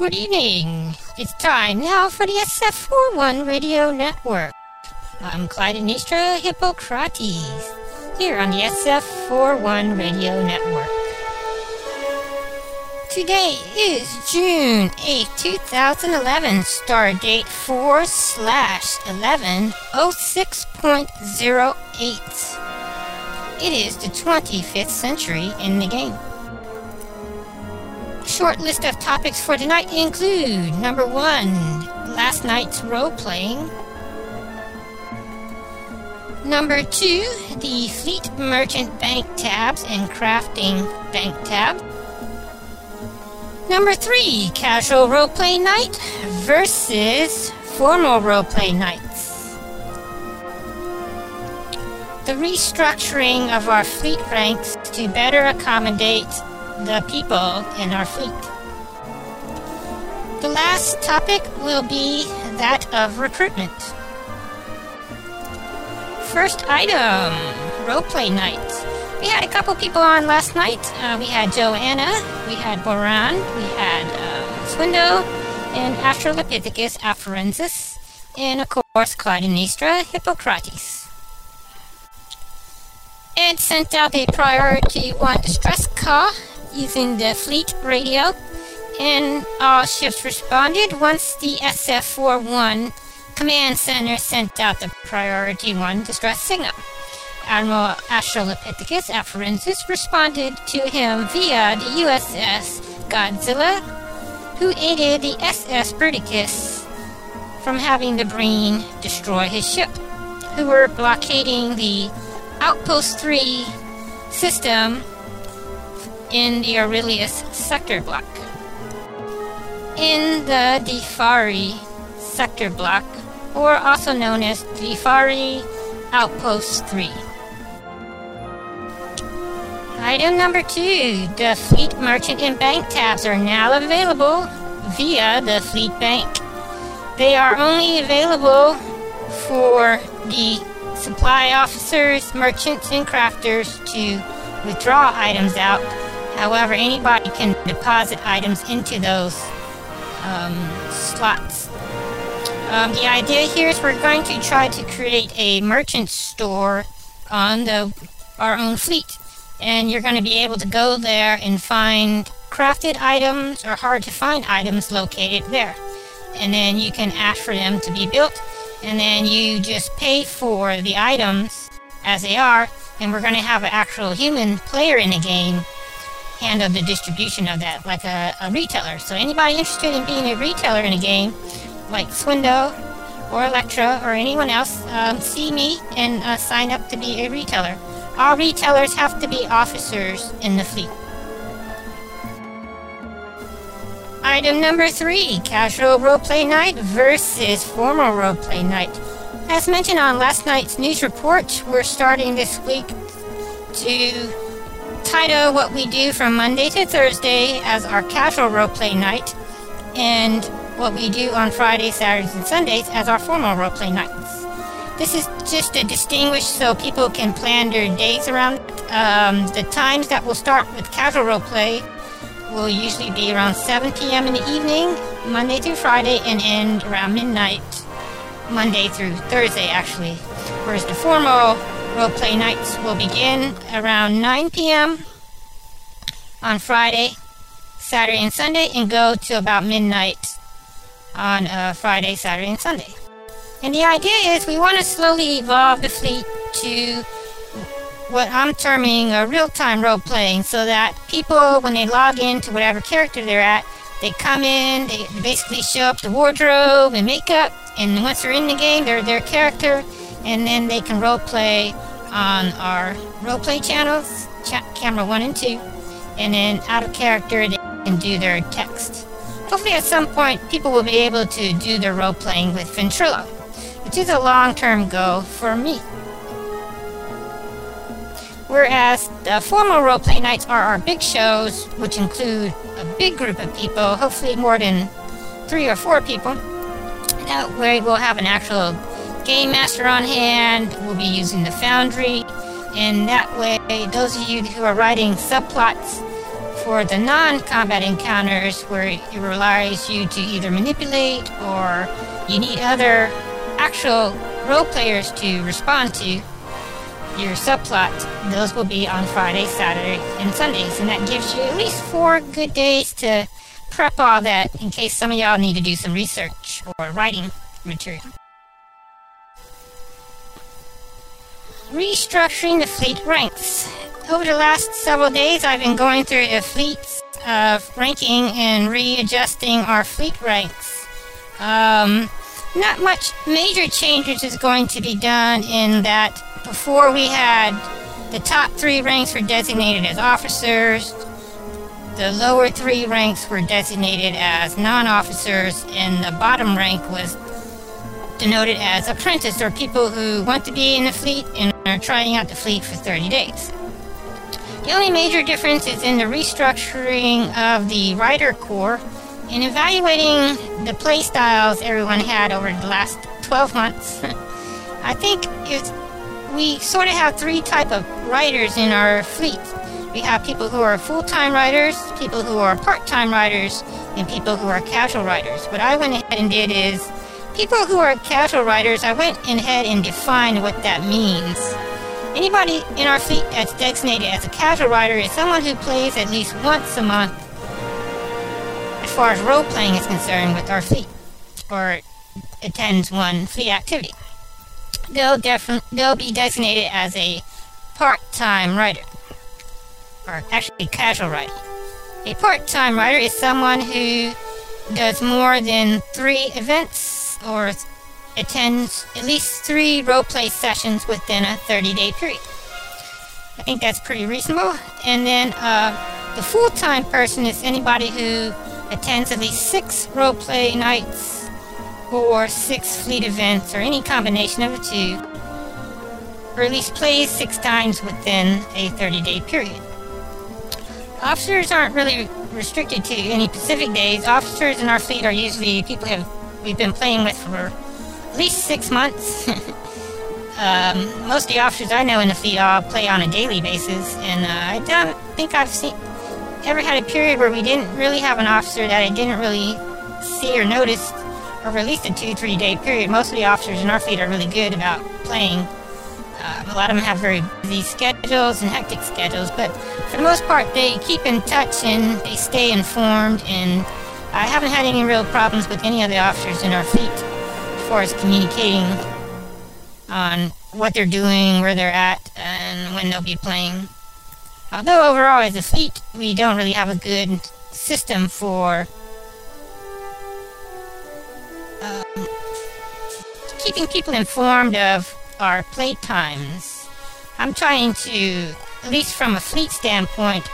Good evening. It's time now for the SF41 Radio Network. I'm Clytemnestra Hippocrates, here on the SF41 Radio Network. Today is June 8, 2011, star date 4 slash 11 06.08. It is the 25th century in the game. Short list of topics for tonight include number one, last night's role playing. Number two, the Fleet Merchant Bank tabs and crafting bank tab. Number three, casual roleplay night versus formal roleplay nights. The restructuring of our fleet ranks to better accommodate the people in our fleet. The last topic will be that of recruitment. First item, roleplay night. We had a couple people on last night. Uh, we had Joanna, we had Boran, we had uh, Swindo, and Australopithecus afarensis, and of course Clytemnestra hippocrates. Ed sent out a priority one distress call using the fleet radio, and all ships responded once the SF-41 command center sent out the priority one distress signal. Admiral Australopithecus afarensis responded to him via the USS Godzilla, who aided the SS Bruticus from having the Breen destroy his ship, who were blockading the Outpost 3 system in the Aurelius sector block. In the Defari sector block, or also known as Defari Outpost 3. Item number two, the Fleet Merchant and Bank tabs are now available via the Fleet Bank. They are only available for the supply officers, merchants, and crafters to withdraw items out. However, anybody can deposit items into those um, slots. Um, the idea here is we're going to try to create a merchant store on the our own fleet, and you're going to be able to go there and find crafted items or hard to find items located there, and then you can ask for them to be built, and then you just pay for the items as they are, and we're going to have an actual human player in the game handle the distribution of that, like a, a retailer. So anybody interested in being a retailer in a game, like Swindo or Electra or anyone else, um, see me and uh, sign up to be a retailer. All retailers have to be officers in the fleet. Item number three, casual roleplay night versus formal roleplay night. As mentioned on last night's news report, we're starting this week to title what we do from Monday to Thursday as our casual roleplay night, and what we do on Fridays, Saturdays, and Sundays as our formal roleplay nights. This is just to distinguish so people can plan their days around um, the times that we'll start with casual roleplay will usually be around 7 p.m. in the evening, Monday through Friday, and end around midnight, Monday through Thursday, actually. Whereas the formal roleplay nights will begin around 9 p.m. on Friday, Saturday, and Sunday, and go to about midnight on uh, Friday, Saturday, and Sunday. And the idea is we want to slowly evolve the fleet to what I'm terming a real-time role playing so that people, when they log into whatever character they're at, they come in, they basically show up the wardrobe and makeup, and once they're in the game, they're their character, and then they can role play on our role play channels, cha- camera one and two, and then out of character, they can do their text. Hopefully, at some point, people will be able to do their role playing with Ventrilo, which is a long term goal for me. Whereas the formal role play nights are our big shows, which include a big group of people, hopefully more than three or four people. That way we'll have an actual game master on hand, we'll be using the Foundry, and that way those of you who are writing subplots for the non-combat encounters where it relies you to either manipulate or you need other actual role players to respond to your subplot, those will be on Friday, Saturday, and Sundays, and that gives you at least four good days to prep all that in case some of y'all need to do some research or writing material. Restructuring the fleet ranks. Over the last several days, I've been going through the fleets of ranking and readjusting our fleet ranks. Um, not much major changes is going to be done in that before we had the top three ranks were designated as officers, the lower three ranks were designated as non-officers, and the bottom rank was denoted as apprentice or people who want to be in the fleet and are trying out the fleet for 30 days. The only major difference is in the restructuring of the Rider Corps in evaluating the play styles everyone had over the last 12 months. I think it's, we sort of have three type of riders in our fleet. We have people who are full-time riders, people who are part-time riders, and people who are casual riders. What I went ahead and did is, people who are casual riders, I went ahead and defined what that means. Anybody in our fleet that's designated as a casual rider is someone who plays at least once a month as far as role playing is concerned with our fleet, or attends one fleet activity. They'll, defi- they'll be designated as a part-time rider or actually casual rider. A part-time rider is someone who does more than three events or attends at least three roleplay sessions within a 30-day period. I think that's pretty reasonable. And then uh, the full-time person is anybody who attends at least six roleplay nights or six fleet events or any combination of the two, or at least plays six times within a 30-day period. Officers aren't really restricted to any Pacific days. Officers in our fleet are usually people have we've been playing with for at least six months. um, most of the officers I know in the fleet all play on a daily basis, and uh, I don't think I've seen ever had a period where we didn't really have an officer that I didn't really see or notice over at least a two, three day period. Most of the officers in our fleet are really good about playing uh, a lot of them have very busy schedules and hectic schedules, but for the most part, they keep in touch and they stay informed. And I haven't had any real problems with any of the officers in our fleet as far as communicating on what they're doing, where they're at, and when they'll be playing. Although overall, as a fleet, we don't really have a good system for um, keeping people informed of our playtimes. I'm trying to, at least from a fleet standpoint,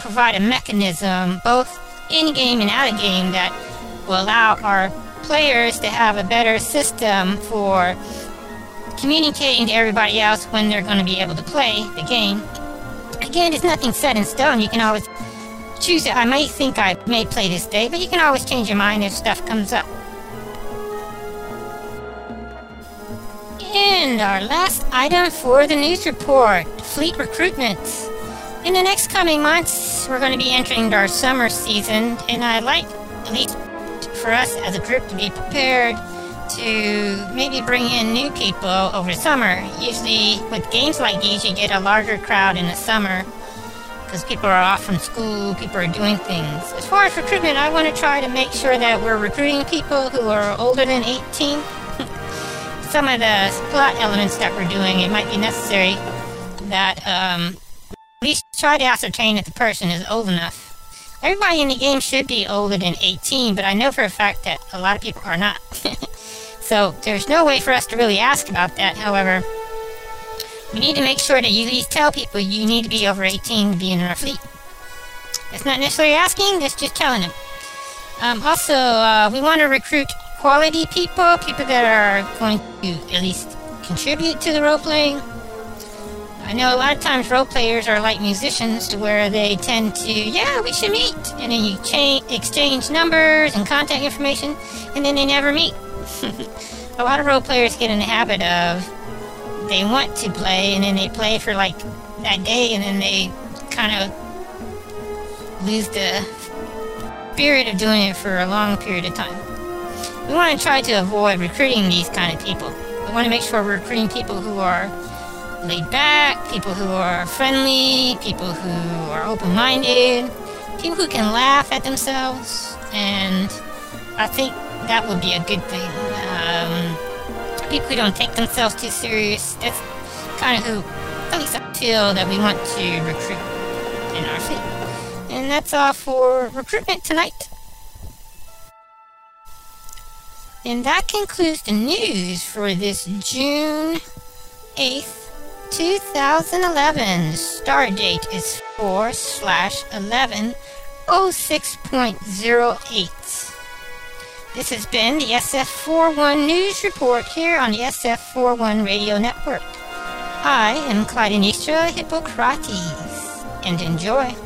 provide a mechanism, both in-game and out-of-game, that will allow our players to have a better system for communicating to everybody else when they're going to be able to play the game. Again, there's nothing set in stone. You can always choose it. I may think I may play this day, but you can always change your mind if stuff comes up. And our last item for the news report fleet recruitment. In the next coming months, we're going to be entering our summer season, and I'd like, at least for us as a group, to be prepared to maybe bring in new people over summer. Usually, with games like these, you get a larger crowd in the summer because people are off from school, people are doing things. As far as recruitment, I want to try to make sure that we're recruiting people who are older than 18 some of the plot elements that we're doing, it might be necessary that um, least try to ascertain if the person is old enough. Everybody in the game should be older than 18, but I know for a fact that a lot of people are not. so there's no way for us to really ask about that. However, we need to make sure that you at least tell people you need to be over 18 to be in our fleet. It's not necessarily asking, it's just telling them. Um, also, uh, we want to recruit quality people, people that are going to at least contribute to the role playing. I know a lot of times role players are like musicians to where they tend to, yeah, we should meet. And then you cha- exchange numbers and contact information, and then they never meet. a lot of role players get in the habit of they want to play, and then they play for like that day, and then they kind of lose the spirit of doing it for a long period of time. We want to try to avoid recruiting these kind of people. We want to make sure we're recruiting people who are laid back, people who are friendly, people who are open minded, people who can laugh at themselves, and I think that would be a good thing. Um, people who don't take themselves too serious. That's kind of who, at least I feel that we want to recruit in our city. And that's all for recruitment tonight. And that concludes the news for this June 8th, 2011. Star date is 4 slash 11 06.08. This has been the SF41 News Report here on the SF41 Radio Network. I am Clytemnestra Hippocrates, and enjoy.